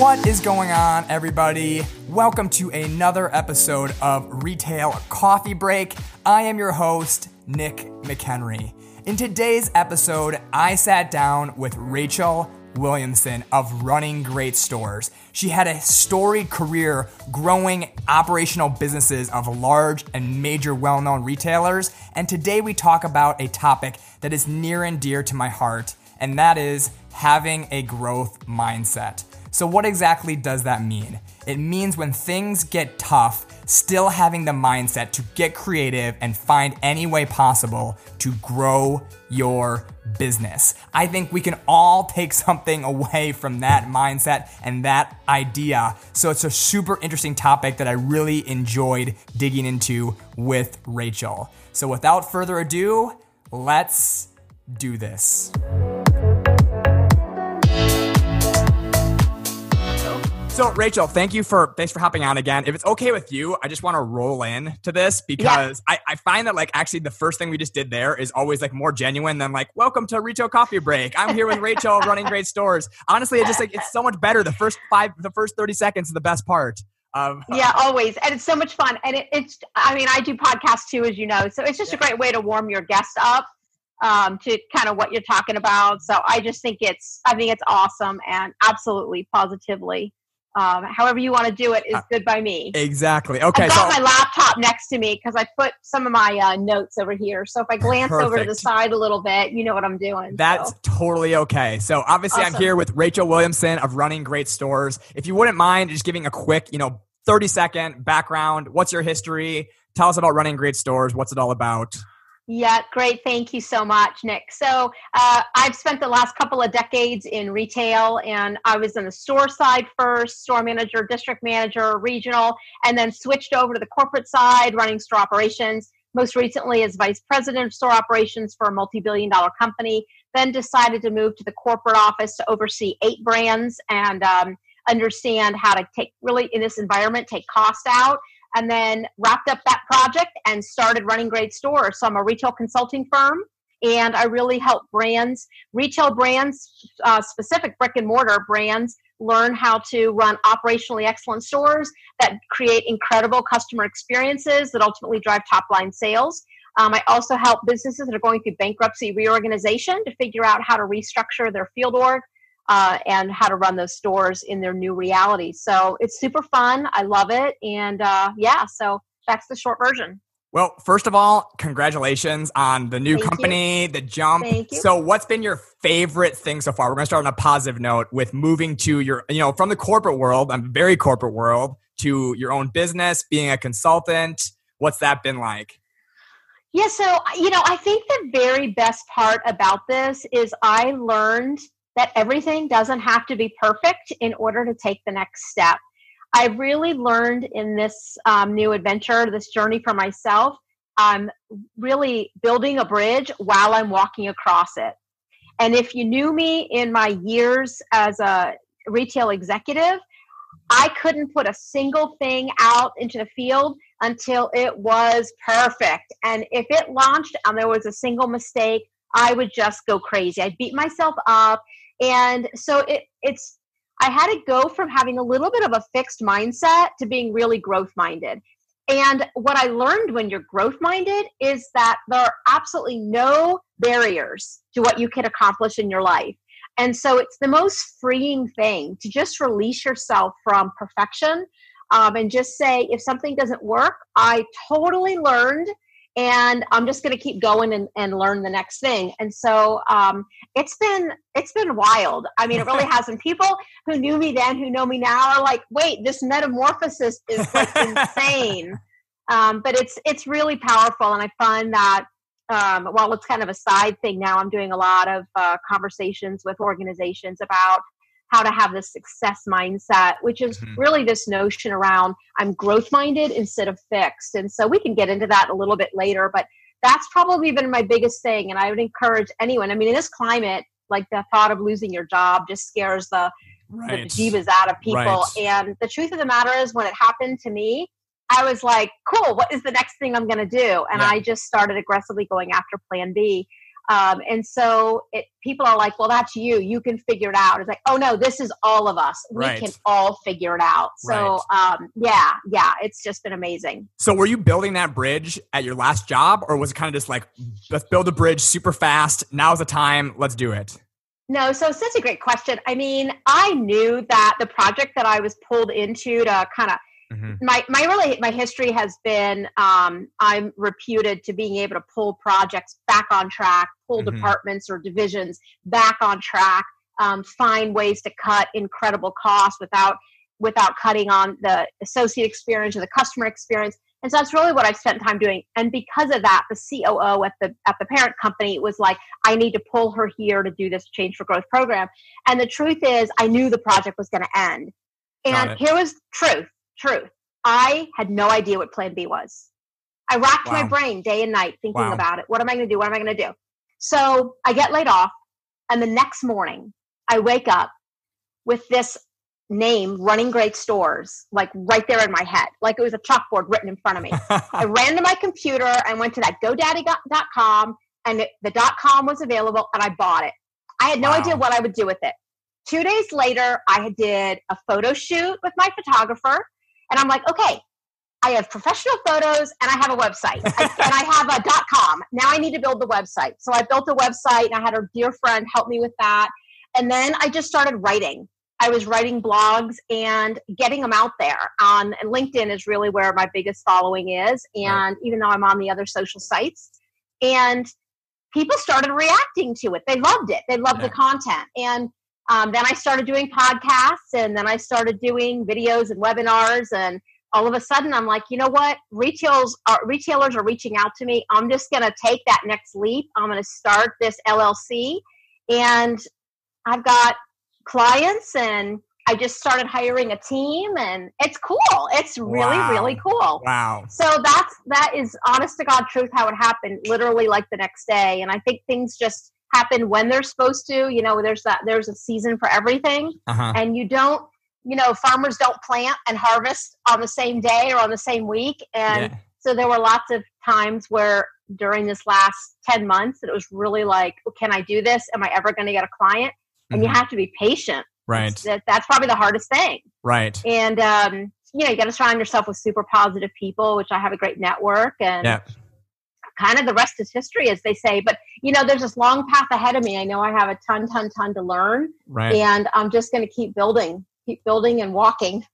What is going on, everybody? Welcome to another episode of Retail Coffee Break. I am your host, Nick McHenry. In today's episode, I sat down with Rachel Williamson of Running Great Stores. She had a storied career growing operational businesses of large and major well known retailers. And today we talk about a topic that is near and dear to my heart, and that is having a growth mindset. So, what exactly does that mean? It means when things get tough, still having the mindset to get creative and find any way possible to grow your business. I think we can all take something away from that mindset and that idea. So, it's a super interesting topic that I really enjoyed digging into with Rachel. So, without further ado, let's do this. So Rachel, thank you for thanks for hopping on again. If it's okay with you, I just want to roll in to this because yeah. I, I find that like actually the first thing we just did there is always like more genuine than like welcome to Retail Coffee Break. I'm here with Rachel running great stores. Honestly, it's just like it's so much better. The first five the first 30 seconds is the best part. Um, yeah, always, and it's so much fun. And it, it's, I mean, I do podcasts too, as you know, so it's just yeah. a great way to warm your guests up um, to kind of what you're talking about. So I just think it's, I think it's awesome and absolutely positively um, however you want to do it is uh, good by me. Exactly. Okay. I've got so, my laptop next to me because I put some of my uh, notes over here. So if I glance perfect. over to the side a little bit, you know what I'm doing. That's so. totally okay. So obviously, awesome. I'm here with Rachel Williamson of Running Great Stores. If you wouldn't mind just giving a quick, you know, 30 second background. What's your history? Tell us about Running Great Stores. What's it all about? Yeah, great. Thank you so much, Nick. So, uh, I've spent the last couple of decades in retail, and I was in the store side first store manager, district manager, regional, and then switched over to the corporate side, running store operations. Most recently, as vice president of store operations for a multi billion dollar company. Then decided to move to the corporate office to oversee eight brands and um, understand how to take really in this environment, take cost out and then wrapped up that project and started running great stores. So I'm a retail consulting firm and I really help brands, retail brands, uh, specific brick and mortar brands, learn how to run operationally excellent stores that create incredible customer experiences that ultimately drive top line sales. Um, I also help businesses that are going through bankruptcy reorganization to figure out how to restructure their field org uh, and how to run those stores in their new reality. So it's super fun. I love it. And uh, yeah, so that's the short version. Well, first of all, congratulations on the new Thank company, you. the jump. So, what's been your favorite thing so far? We're going to start on a positive note with moving to your, you know, from the corporate world, I'm very corporate world, to your own business, being a consultant. What's that been like? Yeah, so, you know, I think the very best part about this is I learned that everything doesn't have to be perfect in order to take the next step. I really learned in this um, new adventure, this journey for myself, I'm really building a bridge while I'm walking across it. And if you knew me in my years as a retail executive, I couldn't put a single thing out into the field until it was perfect. And if it launched and there was a single mistake, I would just go crazy. I'd beat myself up. And so it, it's, I had to go from having a little bit of a fixed mindset to being really growth minded. And what I learned when you're growth minded is that there are absolutely no barriers to what you can accomplish in your life. And so it's the most freeing thing to just release yourself from perfection um, and just say, if something doesn't work, I totally learned and i'm just going to keep going and, and learn the next thing. And so um, it's been it's been wild. I mean it really has. And people who knew me then who know me now are like wait this metamorphosis is like insane. Um, but it's it's really powerful and i find that um, while it's kind of a side thing now i'm doing a lot of uh, conversations with organizations about how to have this success mindset, which is mm-hmm. really this notion around I'm growth minded instead of fixed. And so we can get into that a little bit later, but that's probably been my biggest thing. And I would encourage anyone, I mean, in this climate, like the thought of losing your job just scares the, right. the divas out of people. Right. And the truth of the matter is, when it happened to me, I was like, cool, what is the next thing I'm going to do? And yeah. I just started aggressively going after plan B. Um, and so it, people are like, well, that's you. You can figure it out. It's like, oh no, this is all of us. We Right. can all figure it out. So um, yeah, yeah, it's just been amazing. So were you building that bridge at your last job, or was it kind of just like let's build a bridge super fast? Now's the time. Let's do it. No, so such a great question. I mean, I knew that the project that I was pulled into to kind of Mhm. my my really my history has been um, I'm reputed to being able to pull projects back on track, pull Mhm. departments or divisions back on track, um, find ways to cut incredible costs without without cutting on the associate experience or the customer experience. And so that's really what I've spent time doing. And because of that, the COO at the at the parent company was like, I need to pull her here to do this change for growth program. And the truth is, I knew the project was going to end. And here was truth, truth. I had no idea what plan B was. I racked my brain day and night thinking Wow. about it. What am I going to do? What am I going to do? So I get laid off. And the next morning, I wake up with this name, Running Great Stores, like right there in my head, like it was a chalkboard written in front of me. I ran to my computer and went to that GoDaddy.com, and it, the .com was available, and I bought it. I had no Wow. idea what I would do with it. Two days later, I had did a photo shoot with my photographer, and I'm like, okay, I have professional photos and I have a website, I, and I have a dot .com. Now I need to build the website. So I built a website, and I had a dear friend help me with that. And then I just started writing. I was writing blogs and getting them out there. On and LinkedIn is really where my biggest following is, and even though I'm on the other social sites, and people started reacting to it. They loved it. They loved Yeah. the content, and um, then I started doing podcasts, and then I started doing videos and webinars, and all of a sudden I'm like, you know what? Retails are, retailers are reaching out to me. I'm just going to take that next leap. I'm going to start this LLC, and I've got clients, and I just started hiring a team, and it's cool. It's really, Wow. really cool. wow. So that's that is honest to God truth how it happened, literally like the next day. And I think things just happen when they're supposed to. You know, there's that there's a season for everything, Uh-huh. and you don't. You know, farmers don't plant and harvest on the same day or on the same week, and Yeah. so there were lots of times where during this last 10 months that it was really like "Oh, can i do this am i ever going to get a client and you Mhm. have to be patient Right. that, that's probably the hardest thing Right. and um, you know you got to surround yourself with super positive people which i have a great network and Yeah. Kind of the rest is history as they say but you know there's this long path ahead of me i know i have a ton ton ton to learn Right. and i'm just going to keep building keep building and walking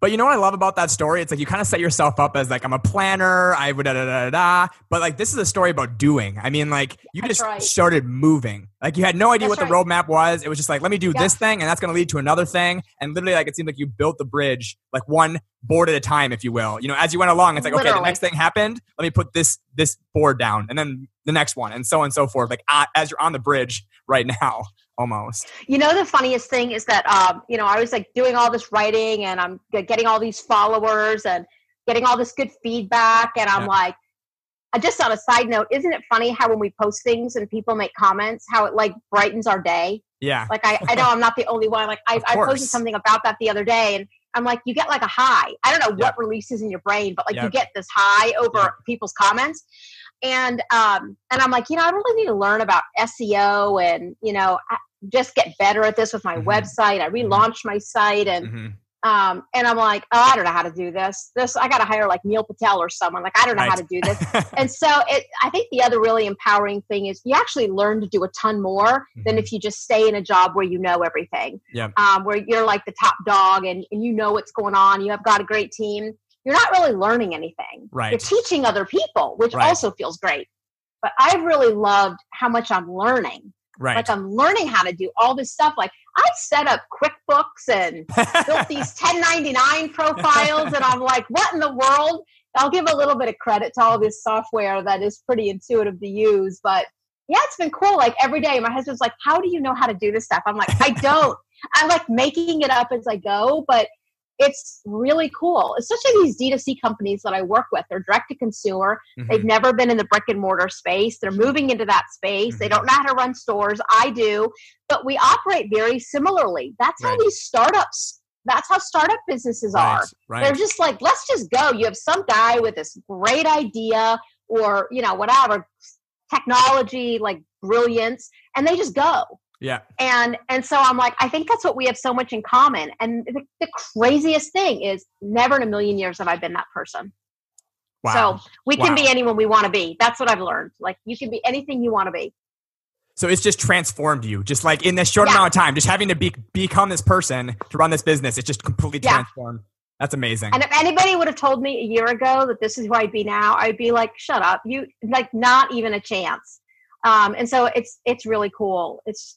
But you know what I love about that story? It's like you kind of set yourself up as like I'm a planner. I would da da da da. da. But like this is a story about doing. I mean, like you That's just right. started moving. Like you had no idea That's what the right. roadmap was. It was just like let me do Yeah. this thing, and that's going to lead to another thing. And literally, like it seemed like you built the bridge like one board at a time, if you will. You know, as you went along, it's like okay, the next thing happened. Let me put this this board down, and then the next one, and so on and so forth. Like uh, as you're on the bridge right now, almost. You know, the funniest thing is that, um, you know, I was like doing all this writing and I'm getting all these followers and getting all this good feedback. And I'm Yeah. like, I just on a side note, isn't it funny how when we post things and people make comments, how it like brightens our day? Yeah. Like, I, I know I'm not the only one. Like, I, I posted something about that the other day and I'm like, you get like a high. I don't know Yep. what releases in your brain, but like you get this high over Yep. people's comments. And um, and I'm like, you know, I really need to learn about SEO and you know, I- just get better at this with my Mhm. website. I relaunched my site and Mhm. Um and I'm like, oh, I don't know how to do this. This I got to hire like Neil Patel or someone. Like I don't know how to do this. and so it I think the other really empowering thing is you actually learn to do a ton more than Mhm. if you just stay in a job where you know everything. Yep. Um, where you're like the top dog and, and you know what's going on. You have got a great team. You're not really learning anything. Right. You're teaching other people, which Right. also feels great. But I've really loved how much I'm learning. Right. Like I'm learning how to do all this stuff. Like I've set up QuickBooks and built these 1099 profiles and I'm like, what in the world? I'll give a little bit of credit to all this software that is pretty intuitive to use, but yeah, it's been cool. Like every day, my husband's like, "How do you know how to do this stuff?" I'm like, "I don't. I'm like making it up as I go, but it's really cool, especially these D2C companies that I work with. They're direct to consumer. Mhm. They've never been in the brick and mortar space. They're moving into that space. They Mhm. don't know how to run stores. I do, but we operate very similarly. That's how these startups. That's how startup businesses are. Right. They're just like, let's just go. You have some guy with this great idea, or you know, whatever, technology, like brilliance, and they just go. Yeah. And and so I'm like, I think that's what we have so much in common. And the, the craziest thing is never in a million years have I been that person. Wow. So we can Wow. be anyone we want to be. That's what I've learned. Like you can be anything you want to be. So it's just transformed you, just like in this short Yeah. amount of time, just having to be become this person to run this business. It's just completely Yeah. transformed. That's amazing. And if anybody would have told me a year ago that this is who I'd be now, I'd be like, shut up. You like not even a chance. Um, and so it's it's really cool. It's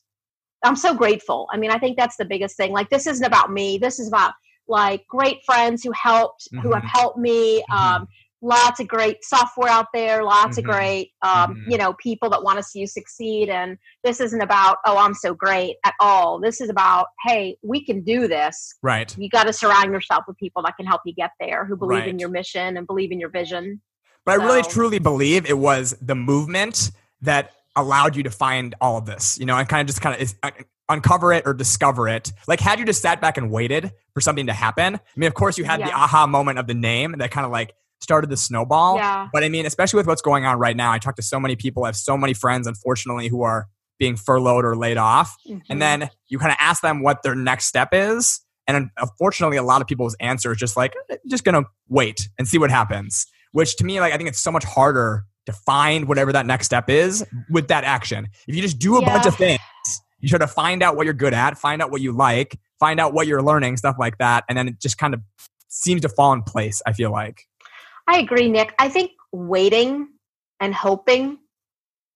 I'm so grateful. I mean, I think that's the biggest thing. Like this isn't about me. This is about like great friends who helped, who have Mhm. helped me. Mhm. Um, lots of great software out there, lots Mhm. of great um, Mhm. you know, people that want to see you succeed. And this isn't about, oh, I'm so great at all. This is about, hey, we can do this right. you got to surround yourself with people that can help you get there who believe in your mission and believe in your vision But I really truly believe it was the movement that allowed you to find all of this, you know, and kind of just kind of is, un- uncover it or discover it. Like, had you just sat back and waited for something to happen? I mean, of course, you had the aha moment of the name that kind of like started the snowball. yeah But I mean, especially with what's going on right now, I talk to so many people. I have so many friends, unfortunately, who are being furloughed or laid off. Mhm. And then you kind of ask them what their next step is. And unfortunately, a lot of people's answer is just like, "Eh, just going to wait and see what happens. Which to me, like, I think it's so much harder to find whatever that next step is with that action. If you just do a bunch of things, you try to find out what you're good at, find out what you like, find out what you're learning, stuff like that. And then it just kind of seems to fall in place, I feel like. i agree nick i think waiting and hoping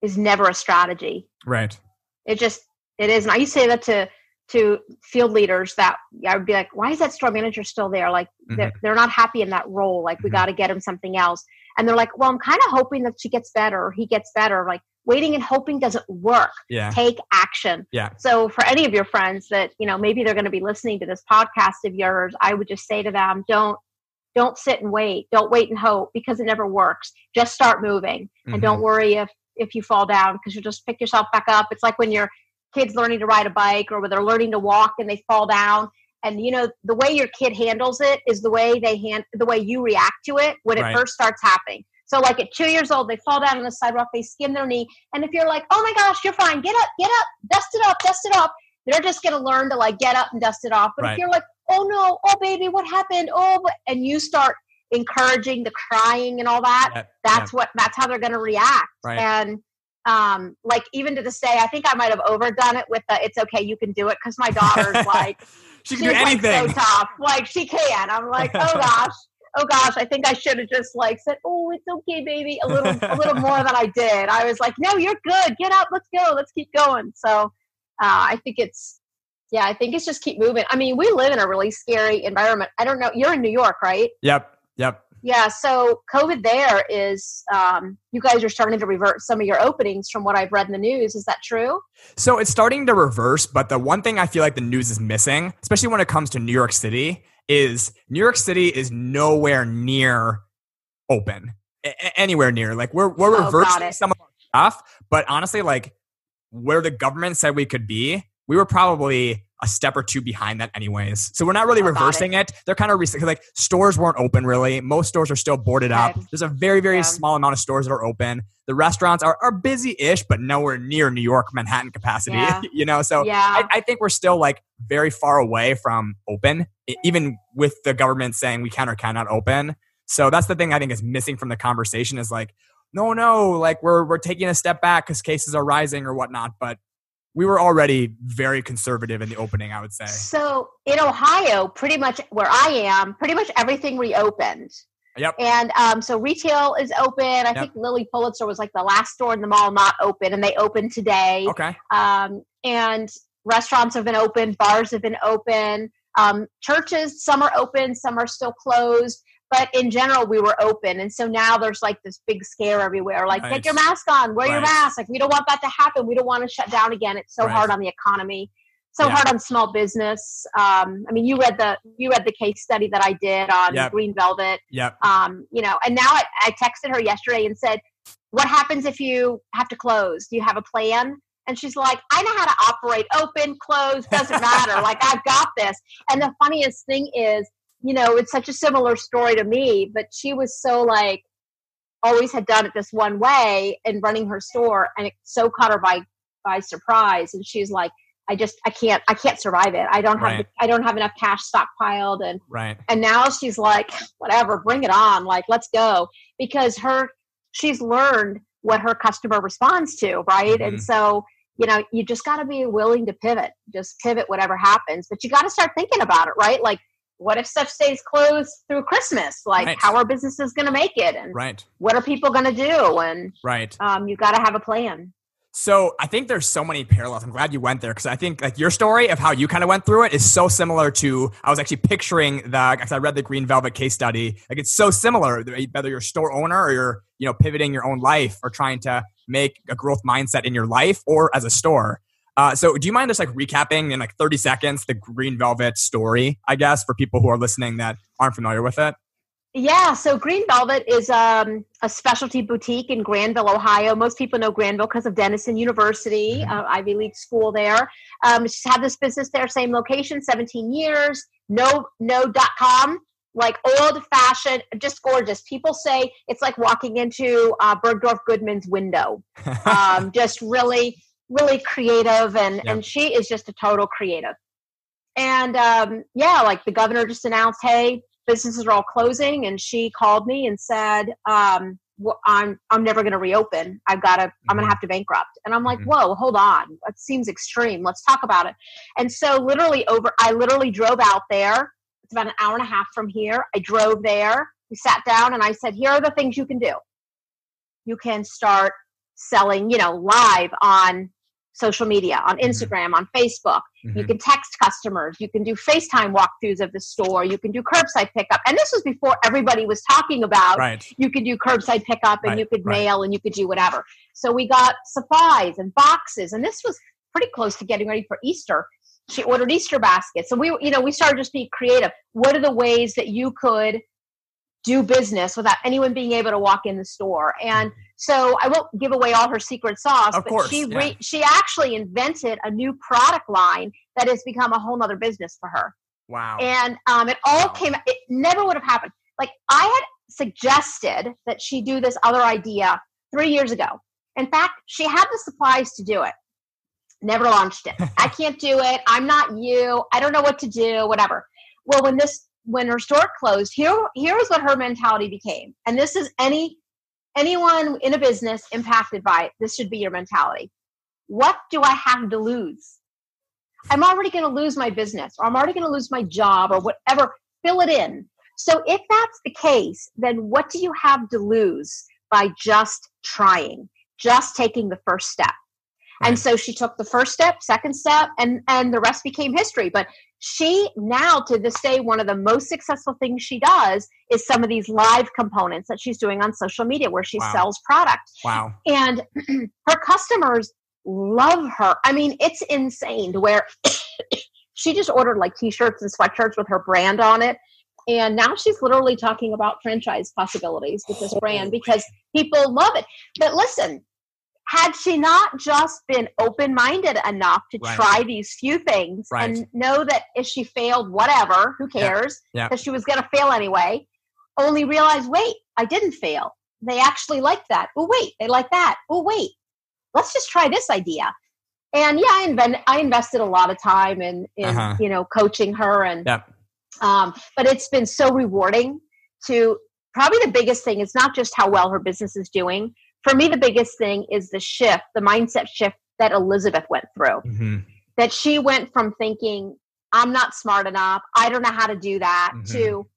is never a strategy Right. it just it is and i used to say that to to field leaders that i would be like why is that store manager still there like they're, they're not happy in that role like we Mhm. got to get him something else and they're like well i'm kind of hoping that she gets better or he gets better like waiting and hoping doesn't work Yeah. take action. Yeah. So for any of your friends that, you know, maybe they're going to be listening to this podcast of yours, I would just say to them, don't don't sit and wait. Don't wait and hope because it never works. Just start moving. And Mhm. don't worry if if you fall down because you'll just pick yourself back up. It's like when your kids learning to ride a bike or when they're learning to walk and they fall down and you know the way your kid handles it is the way they hand the way you react to it when Right. it first starts happening. So like at two years old, they fall down on the sidewalk, they skin their knee, and if you're like, "Oh my gosh, you're fine, get up, get up, dust it up, dust it up," they're just gonna learn to like get up and dust it off. But Right. if you're like, "Oh no, oh baby, what happened?" Oh, and you start encouraging the crying and all that, Yeah. that's what that's how they're gonna react. Right. And um, like even to this day, I think I might have overdone it with the "It's okay, you can do it" because my daughter's like she can do anything. like so tough. Like she can. I'm like, oh gosh, oh gosh. I think I should have just like said, oh, it's okay, baby, a little, a little more than I did. I was like, no, you're good. Get up. Let's go. Let's keep going. So uh, I think it's, yeah, I think it's just keep moving. I mean, we live in a really scary environment. I don't know. You're in New York, right? yep. Yep. Yeah. So COVID there is, um, you guys are starting to revert some of your openings from what I've read in the news. Is that true? So it's starting to reverse, but the one thing I feel like the news is missing, especially when it comes to New York City, is New York City is nowhere near open. A- anywhere near. Like we're we're Oh, reversing it. some of our stuff, but honestly, like where the government said we could be, we were probably a step or two behind that anyways. So we're not really reversing it. They're kind of re- like stores weren't open really. Most stores are still boarded up. There's a very very Yeah. small amount of stores that are open. The restaurants are, are busy-ish, but nowhere near New York, Manhattan capacity. Yeah. you know, so yeah. I, I think we're still like very far away from open, even with the government saying we can or cannot open. So that's the thing I think is missing from the conversation is like, no, no, like we're we're taking a step back because cases are rising or whatnot. But we were already very conservative in the opening, I would say. So in Ohio, pretty much where I am, pretty much everything reopened. Yep. And um, so retail is open. I Yep. think Lilly Pulitzer was like the last store in the mall not open, and they opened today. Okay. Um, and restaurants have been open, bars have been open, um, churches, some are open, some are still closed. But in general, we were open. And so now there's like this big scare everywhere like, take your mask on, wear your mask. Like, we don't want that to happen. We don't want to shut down again. It's so Right. hard on the economy so Yeah. hard on small business. Um, I mean, you read the you read the case study that I did on Yep. Green Velvet. Yep. Um, you know, and now I, I texted her yesterday and said, "What happens if you have to close? Do you have a plan?" And she's like, "I know how to operate. Open, close, doesn't matter. like I've got this." And the funniest thing is, you know, it's such a similar story to me, but she was so like always had done it this one way in running her store and it so caught her by by surprise and she's like I just I can't I can't survive it. I don't have Right. the, I don't have enough cash stockpiled and Right. and now she's like whatever, bring it on, like let's go because her she's learned what her customer responds to, right? Mhm. And so, you know, you just got to be willing to pivot. Just pivot whatever happens, but you got to start thinking about it, right? Like what if stuff stays closed through Christmas? Like Right. how are businesses going to make it and Right. what are people going to do and Right. um, you got to have a plan. So I think there's so many parallels. I'm glad you went there because I think like your story of how you kind of went through it is so similar to. I was actually picturing the because I read the Green Velvet case study. Like it's so similar. Whether you're a store owner or you're you know pivoting your own life or trying to make a growth mindset in your life or as a store. Uh, so do you mind just like recapping in like 30 seconds the Green Velvet story? I guess for people who are listening that aren't familiar with it. Yeah, so Green Velvet is um, a specialty boutique in Granville, Ohio. Most people know Granville because of Denison University, Mhm. uh, Ivy League school there. Um, she's had this business there, same location, 17 years. No, no dot com, like old fashioned, just gorgeous. People say it's like walking into uh, Bergdorf Goodman's window. Um, just really, really creative, and Yeah. and she is just a total creative. And um, yeah, like the governor just announced, hey, businesses are all closing and she called me and said um, well, i'm i'm never going to reopen. I've got to i'm going to have to bankrupt. And i'm like Mhm. whoa hold on. That seems extreme. Let's talk about it. And so literally over i literally drove out there. It's about an hour and a half from here. I drove there. We sat down and i said here are the things you can do. You can start selling you know live on social media on Mhm. instagram on facebook you Mhm. can text customers. You can do FaceTime walkthroughs of the store. You can do curbside pickup. And this was before everybody was talking about right. you could do curbside pickup and Right, you could right. mail and you could do whatever. So we got supplies and boxes. And this was pretty close to getting ready for Easter. She ordered Easter baskets. So we, you know, we started just being creative. What are the ways that you could do business without anyone being able to walk in the store? And so I won't give away all her secret sauce, Of but course, she yeah. re- she actually invented a new product line that has become a whole nother business for her. Wow. And um, it all Wow. came. It never would have happened. Like I had suggested that she do this other idea three years ago. In fact, she had the supplies to do it. Never launched it. I can't do it. I'm not you. I don't know what to do. Whatever. Well, when this when her store closed, here here was what her mentality became. And this is any anyone in a business impacted by it. This should be your mentality. What do I have to lose? I'm already going to lose my business, or I'm already going to lose my job, or whatever. Fill it in. So if that's the case, then what do you have to lose by just trying, just taking the first step? And so she took the first step, second step, and and the rest became history. But she now to this day, one of the most successful things she does is some of these live components that she's doing on social media where she Wow. sells product wow. and her customers love her. I mean, it's insane to where she just ordered like t-shirts and sweatshirts with her brand on it. And now she's literally talking about franchise possibilities with this brand because people love it. But listen, had she not just been open-minded enough to Right. try these few things Right. and know that if she failed, whatever, who Yeah. cares? Yeah. Because she was going to fail anyway. Only realize, wait, I didn't fail. They actually like that. Oh, wait, they like that. Oh, wait, let's just try this idea. And yeah, I, I invested a lot of time in, in Uh-huh. you know, coaching her and Yep. um, but it's been so rewarding to probably the biggest thing is not just how well her business is doing for me the biggest thing is the shift the mindset shift that elizabeth went through hmm that she went from thinking i'm not smart enough i don't know how to do that Mhm. to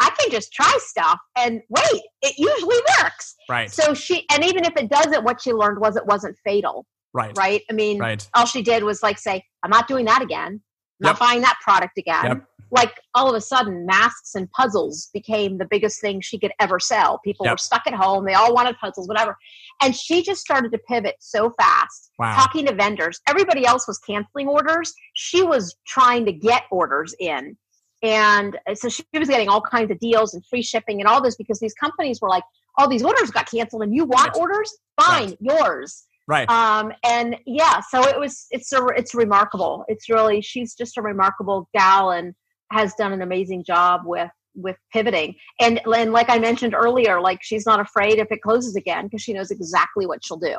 i can just try stuff and wait it usually works Right. so she and even if it doesn't what she learned was it wasn't fatal right. right i mean Right. all she did was like say i'm not doing that again I'm Yep. not buying that product again Yep. like all of a sudden masks and puzzles became the biggest thing she could ever sell people Yep. were stuck at home they all wanted puzzles whatever and she just started to pivot so fast Wow. talking to vendors everybody else was canceling orders she was trying to get orders in and uh, so she was getting all kinds of deals and free shipping and all this because these companies were like all these orders got canceled and you want orders fine Right. yours Right. um and yeah so it was it's a it's remarkable. It's really she's just a remarkable gal and has done an amazing job with with pivoting. And and like i mentioned earlier like she's not afraid if it closes again because she knows exactly what she'll do.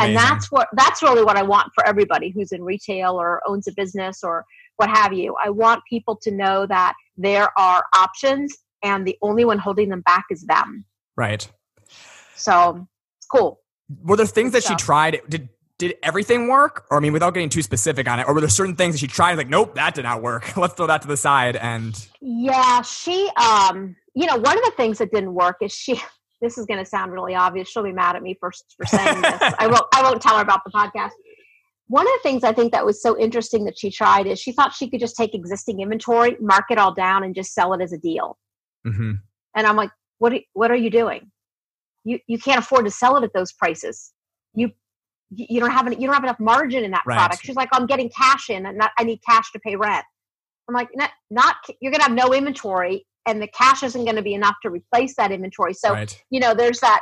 And that's what that's really what i want for everybody who's in retail or owns a business or what have you. I want people to know that there are options and the only one holding them back is them. Right. So it's cool were there things that she tried did did everything work? Or I mean, without getting too specific on it, or were there certain things that she tried like, nope, that did not work. Let's throw that to the side and Yeah, she um, you know, one of the things that didn't work is she this is gonna sound really obvious. She'll be mad at me for for saying this. I won't I won't tell her about the podcast. One of the things I think that was so interesting that she tried is she thought she could just take existing inventory, mark it all down, and just sell it as a deal. Mm-hmm. And I'm like, what? Are, what are you doing? You you can't afford to sell it at those prices. You you don't have any, you don't have enough margin in that right. product. She's like, I'm getting cash in and not, I need cash to pay rent. I'm like, not, not you're going to have no inventory and the cash isn't going to be enough to replace that inventory. So, right. you know, there's that,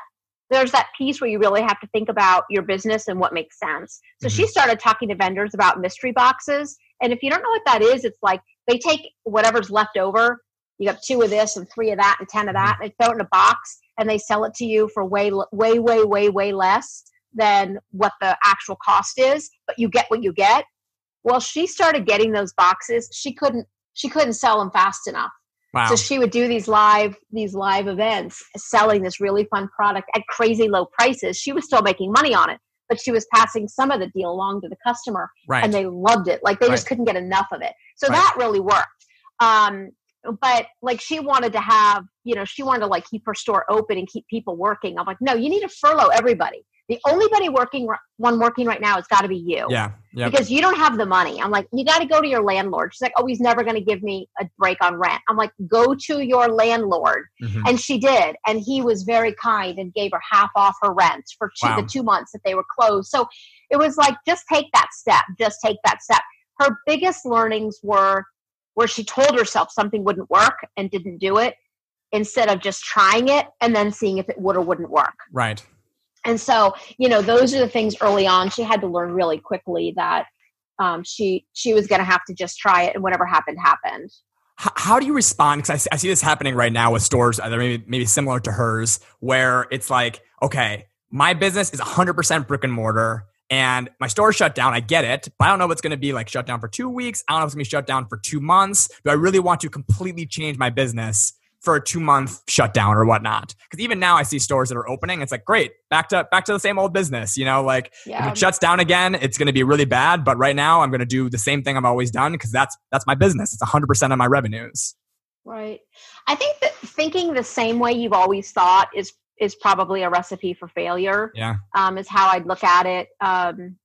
there's that piece where you really have to think about your business and what makes sense. So mm-hmm. she started talking to vendors about mystery boxes. And if you don't know what that is, it's like they take whatever's left over. You got two of this and three of that and 10 of that mm-hmm. and they throw it in a box and they sell it to you for way, way, way, way, way less than what the actual cost is, but you get what you get. Well, she started getting those boxes. She couldn't she couldn't sell them fast enough. Wow. So she would do these live these live events selling this really fun product at crazy low prices. She was still making money on it, but she was passing some of the deal along to the customer right. and they loved it. Like they right. just couldn't get enough of it. So right. that really worked. Um, but like she wanted to have, you know, she wanted to like keep her store open and keep people working. I'm like, no, you need to furlough everybody. The only body working one working right now has got to be you. Yeah. Yep. Because you don't have the money. I'm like, you got to go to your landlord. She's like, oh, he's never going to give me a break on rent. I'm like, go to your landlord. Mm-hmm. And she did. And he was very kind and gave her half off her rent for two, wow. the two months that they were closed. So it was like, just take that step. Just take that step. Her biggest learnings were where she told herself something wouldn't work and didn't do it instead of just trying it and then seeing if it would or wouldn't work. Right. And so, you know, those are the things early on. She had to learn really quickly that um, she she was going to have to just try it, and whatever happened, happened. How, how do you respond? Because I, I, see this happening right now with stores that are maybe maybe similar to hers, where it's like, okay, my business is 100% brick and mortar. And my store shut down. I get it, but I don't know if it's going to be like shut down for two weeks. I don't know if it's going to be shut down for two months. Do I really want to completely change my business for a two month shutdown or whatnot. Because even now I see stores that are opening. It's like great, back to back to the same old business. You know, like yeah. if it shuts down again, it's going to be really bad. But right now, I'm going to do the same thing I've always done because that's that's my business. It's 100 percent of my revenues. Right. I think that thinking the same way you've always thought is is probably a recipe for failure. Yeah. Um, is how I'd look at it. Um,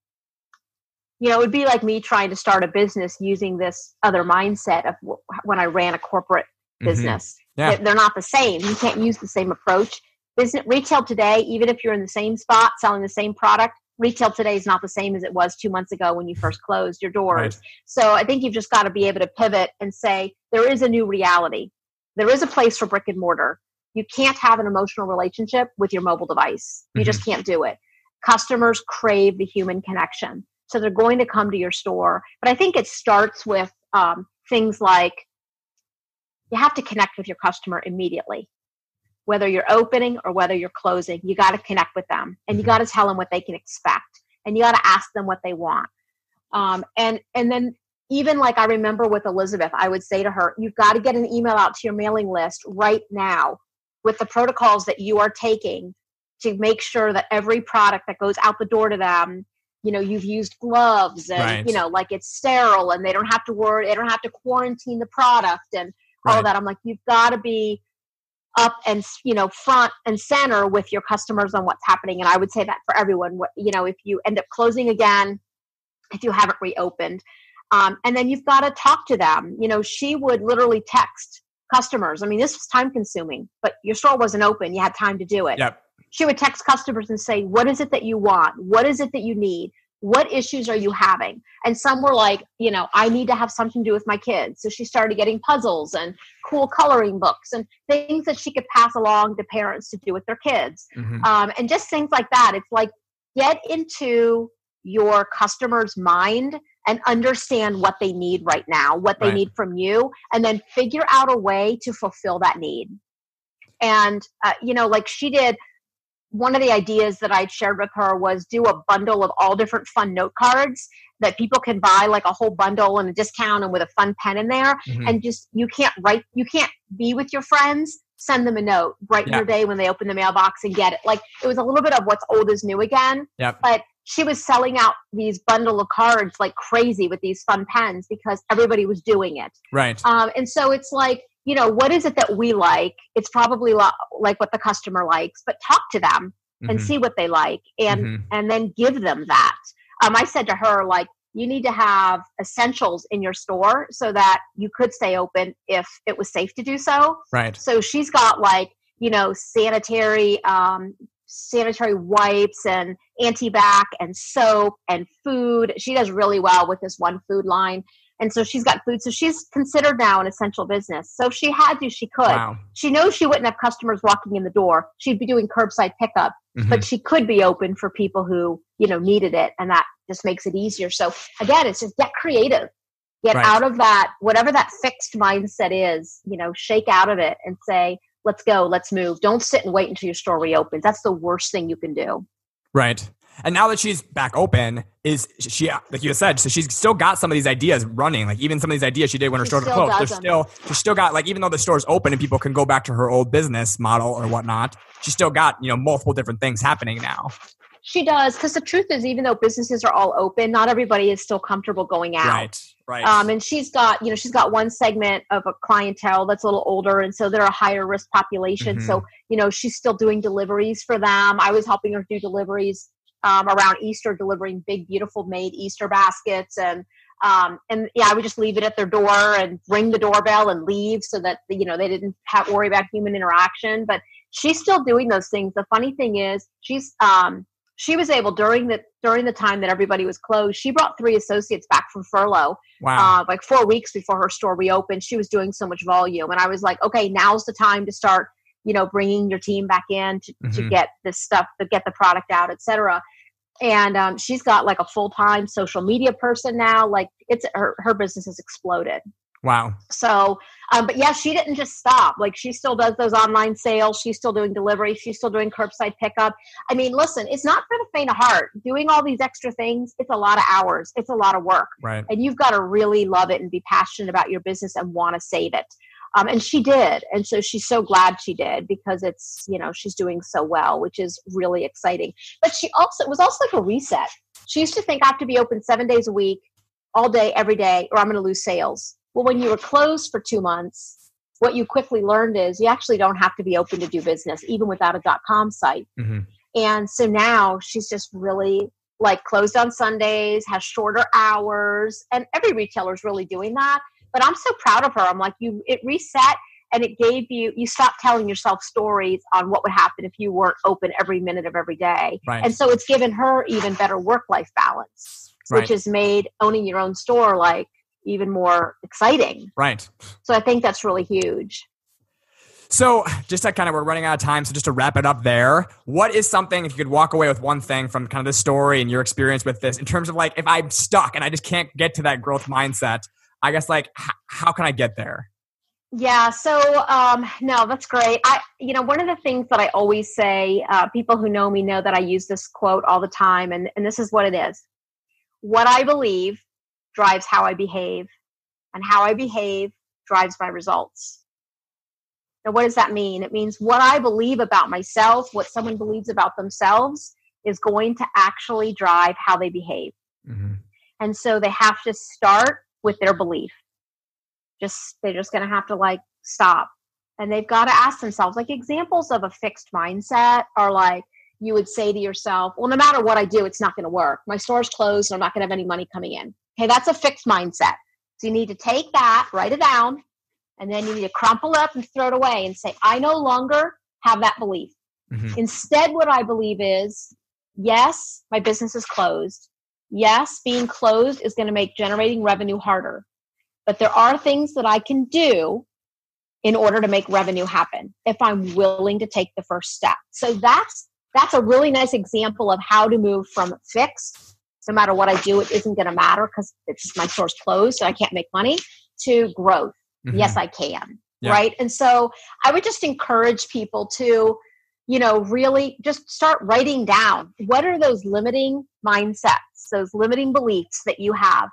you know, it would be like me trying to start a business using this other mindset of w- when I ran a corporate mm-hmm. business. Yeah. They're not the same. You can't use the same approach. Business retail today, even if you're in the same spot selling the same product, retail today is not the same as it was two months ago when you first closed your doors. Right. So I think you've just got to be able to pivot and say there is a new reality. There is a place for brick and mortar. You can't have an emotional relationship with your mobile device. You mm-hmm. just can't do it. Customers crave the human connection. So they're going to come to your store. But I think it starts with um, things like you have to connect with your customer immediately whether you're opening or whether you're closing you got to connect with them and you mm-hmm. got to tell them what they can expect and you got to ask them what they want um, and and then even like i remember with elizabeth i would say to her you've got to get an email out to your mailing list right now with the protocols that you are taking to make sure that every product that goes out the door to them you know you've used gloves and right. you know like it's sterile and they don't have to worry they don't have to quarantine the product and right. all that. I'm like, you've got to be up and you know front and center with your customers on what's happening. And I would say that for everyone. You know, if you end up closing again, if you haven't reopened, um, and then you've got to talk to them. You know, she would literally text customers. I mean, this was time consuming, but your store wasn't open. You had time to do it. Yep. She would text customers and say, What is it that you want? What is it that you need? what issues are you having and some were like you know i need to have something to do with my kids so she started getting puzzles and cool coloring books and things that she could pass along to parents to do with their kids mm-hmm. um, and just things like that it's like get into your customer's mind and understand what they need right now, what they right. need from you, and then figure out a way to fulfill that need. And, uh, you know, like she did, one of the ideas that I'd shared with her was do a bundle of all different fun note cards that people can buy like a whole bundle and a discount and with a fun pen in there mm-hmm. and just you can't write you can't be with your friends send them a note brighten yeah. your day when they open the mailbox and get it like it was a little bit of what's old is new again yep. but she was selling out these bundle of cards like crazy with these fun pens because everybody was doing it. Right. Um, and so it's like you know what is it that we like? It's probably lo- like what the customer likes but talk to them mm-hmm. and see what they like and mm-hmm. and then give them that. Um, i said to her like you need to have essentials in your store so that you could stay open if it was safe to do so. Right. So she's got like you know sanitary um, sanitary wipes and antibac and soap and food. She does really well with this one food line. And so she's got food. So she's considered now an essential business. So if she had to she could. Wow. she knows she wouldn't have customers walking in the door. She'd be doing curbside pickup mm-hmm. but she could be open for people who you know needed it. And that just makes it easier. So again it's just get creative. Get right. out of that whatever that fixed mindset is you know shake out of it and say let's go. Let's move. Don't sit and wait until your store reopens. That's the worst thing you can do right and now that she's back open, is she like you said? So she's still got some of these ideas running. Like even some of these ideas she did when her store was closed. There's still she's still got like even though the store's open and people can go back to her old business model or whatnot, she's still got you know multiple different things happening now. She does because the truth is, even though businesses are all open, not everybody is still comfortable going out. Right. Right. Um, and she's got, you know, she's got one segment of a clientele that's a little older, and so they're a higher risk population. Mm-hmm. So, you know, she's still doing deliveries for them. I was helping her do deliveries um, around Easter, delivering big, beautiful made Easter baskets, and um, and yeah, I would just leave it at their door and ring the doorbell and leave so that you know they didn't have worry about human interaction. But she's still doing those things. The funny thing is, she's um, she was able during the during the time that everybody was closed. She brought three associates back from furlough. Wow! Uh, like four weeks before her store reopened, she was doing so much volume, and I was like, okay, now's the time to start you know bringing your team back in to, mm-hmm. to get this stuff to get the product out etc and um, she's got like a full-time social media person now like it's her, her business has exploded wow. So um, but yeah she didn't just stop. Like she still does those online sales. She's still doing delivery. She's still doing curbside pickup. I mean listen it's not for the faint of heart. Doing all these extra things it's a lot of hours. It's a lot of work. Right. And you've got to really love it and be passionate about your business and want to save it. Um, and she did. And so she's so glad she did because it's you know she's doing so well which is really exciting. But she also it was also like a reset. She used to think i have to be open seven days a week all day every day or i'm going to lose sales well when you were closed for two months what you quickly learned is you actually don't have to be open to do business even without a dot com site mm-hmm. and so now she's just really like closed on sundays has shorter hours and every retailer is really doing that but I'm so proud of her. I'm like, you, it reset and it gave you, you stopped telling yourself stories on what would happen if you weren't open every minute of every day. Right. And so it's given her even better work life balance, right. which has made owning your own store like even more exciting. Right. So I think that's really huge. So, just to kind of, we're running out of time. So, just to wrap it up there, what is something, if you could walk away with one thing from kind of this story and your experience with this, in terms of like, if I'm stuck and I just can't get to that growth mindset, I guess like h- how can I get there? Yeah, so um, no, that's great. I, you know, one of the things that I always say, uh, people who know me know that I use this quote all the time, and, and this is what it is: "What I believe drives how I behave, and how I behave drives my results." Now, what does that mean? It means what I believe about myself, what someone believes about themselves, is going to actually drive how they behave. Mm-hmm. And so they have to start with their belief. Just they're just going to have to like stop. And they've got to ask themselves like examples of a fixed mindset are like you would say to yourself, well, no matter what I do, it's not going to work. My store's closed and I'm not going to have any money coming in. Okay, that's a fixed mindset. So you need to take that, write it down, and then you need to crumple up and throw it away and say, I no longer have that belief. Mm-hmm. Instead, what I believe is, yes, my business is closed yes, being closed is going to make generating revenue harder, but there are things that I can do in order to make revenue happen if I'm willing to take the first step. So that's that's a really nice example of how to move from fixed no matter what I do, it isn't going to matter because it's my store's closed, so I can't make money, to growth. Mm-hmm. Yes, I can. Yeah. Right. And so I would just encourage people to, you know, really just start writing down what are those limiting mindsets, those limiting beliefs that you have.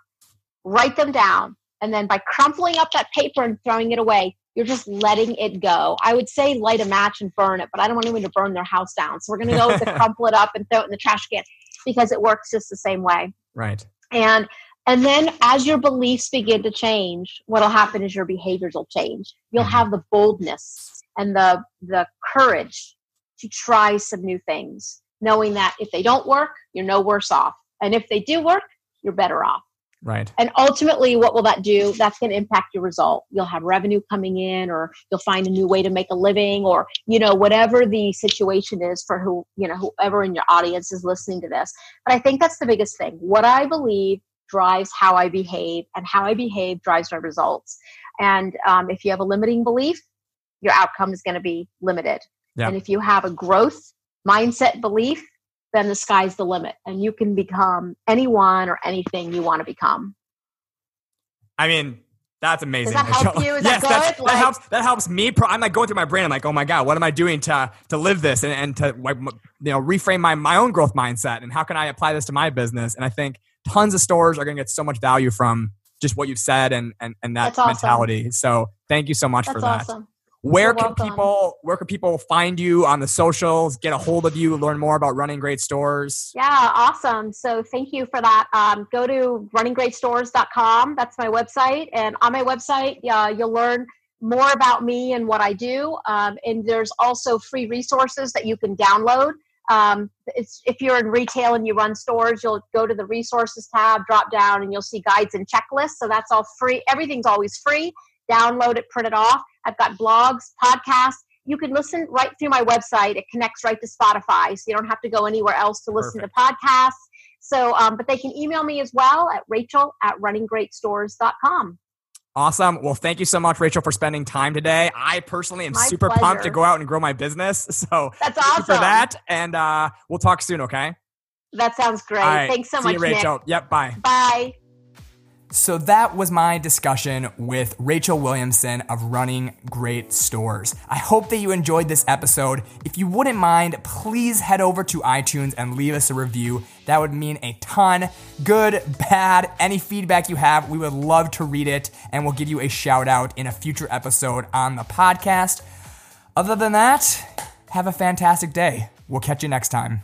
Write them down. And then by crumpling up that paper and throwing it away, you're just letting it go. I would say light a match and burn it, but I don't want anyone to burn their house down. So we're going to go with the crumple it up and throw it in the trash can because it works just the same way. Right. And and then as your beliefs begin to change, what'll happen is your behaviors will change. You'll mm-hmm. have the boldness and the the courage to try some new things, knowing that if they don't work, you're no worse off. And if they do work, you're better off. Right. And ultimately, what will that do? That's going to impact your result. You'll have revenue coming in, or you'll find a new way to make a living, or, you know, whatever the situation is for who, you know, whoever in your audience is listening to this. But I think that's the biggest thing. What I believe drives how I behave, and how I behave drives my results. And um, if you have a limiting belief, your outcome is going to be limited. Yeah. And if you have a growth mindset belief, then the sky's the limit and you can become anyone or anything you want to become. I mean, that's amazing. Does that help you? Is yes, that, like, that helps. That helps me. I'm like going through my brain. I'm like, oh my god, what am I doing to to live this and, and to like you know reframe my my own growth mindset and how can I apply this to my business? And I think tons of stores are going to get so much value from just what you've said and and, and that That's mentality. Awesome. So thank you so much That's for that. Awesome. Where can people where can people find you on the socials, get a hold of you, learn more about running great stores? Yeah, awesome. So thank you for that. Um, go to runninggreatstores.com. That's my website. And on my website, uh, you'll learn more about me and what I do. Um, and there's also free resources that you can download. Um, if you're in retail and you run stores, you'll go to the resources tab, drop down, and you'll see guides and checklists. So that's all free. Everything's always free. Download it, print it off. I've got blogs, podcasts. You can listen right through my website. It connects right to Spotify, so you don't have to go anywhere else to listen Perfect. to podcasts. So, um, but they can email me as well at rachel at runninggreatstores.com. Awesome. Well, thank you so much, Rachel, for spending time today. I personally am my super pleasure. pumped to go out and grow my business. So that's awesome for that. And uh, we'll talk soon, okay? That sounds great. Right. Thanks so See much, you, Rachel. Nick. Yep. Bye. Bye. So that was my discussion with Rachel Williamson of Running Great Stores. I hope that you enjoyed this episode. If you wouldn't mind, please head over to iTunes and leave us a review. That would mean a ton. Good, bad, any feedback you have, we would love to read it and we'll give you a shout out in a future episode on the podcast. Other than that, have a fantastic day. We'll catch you next time.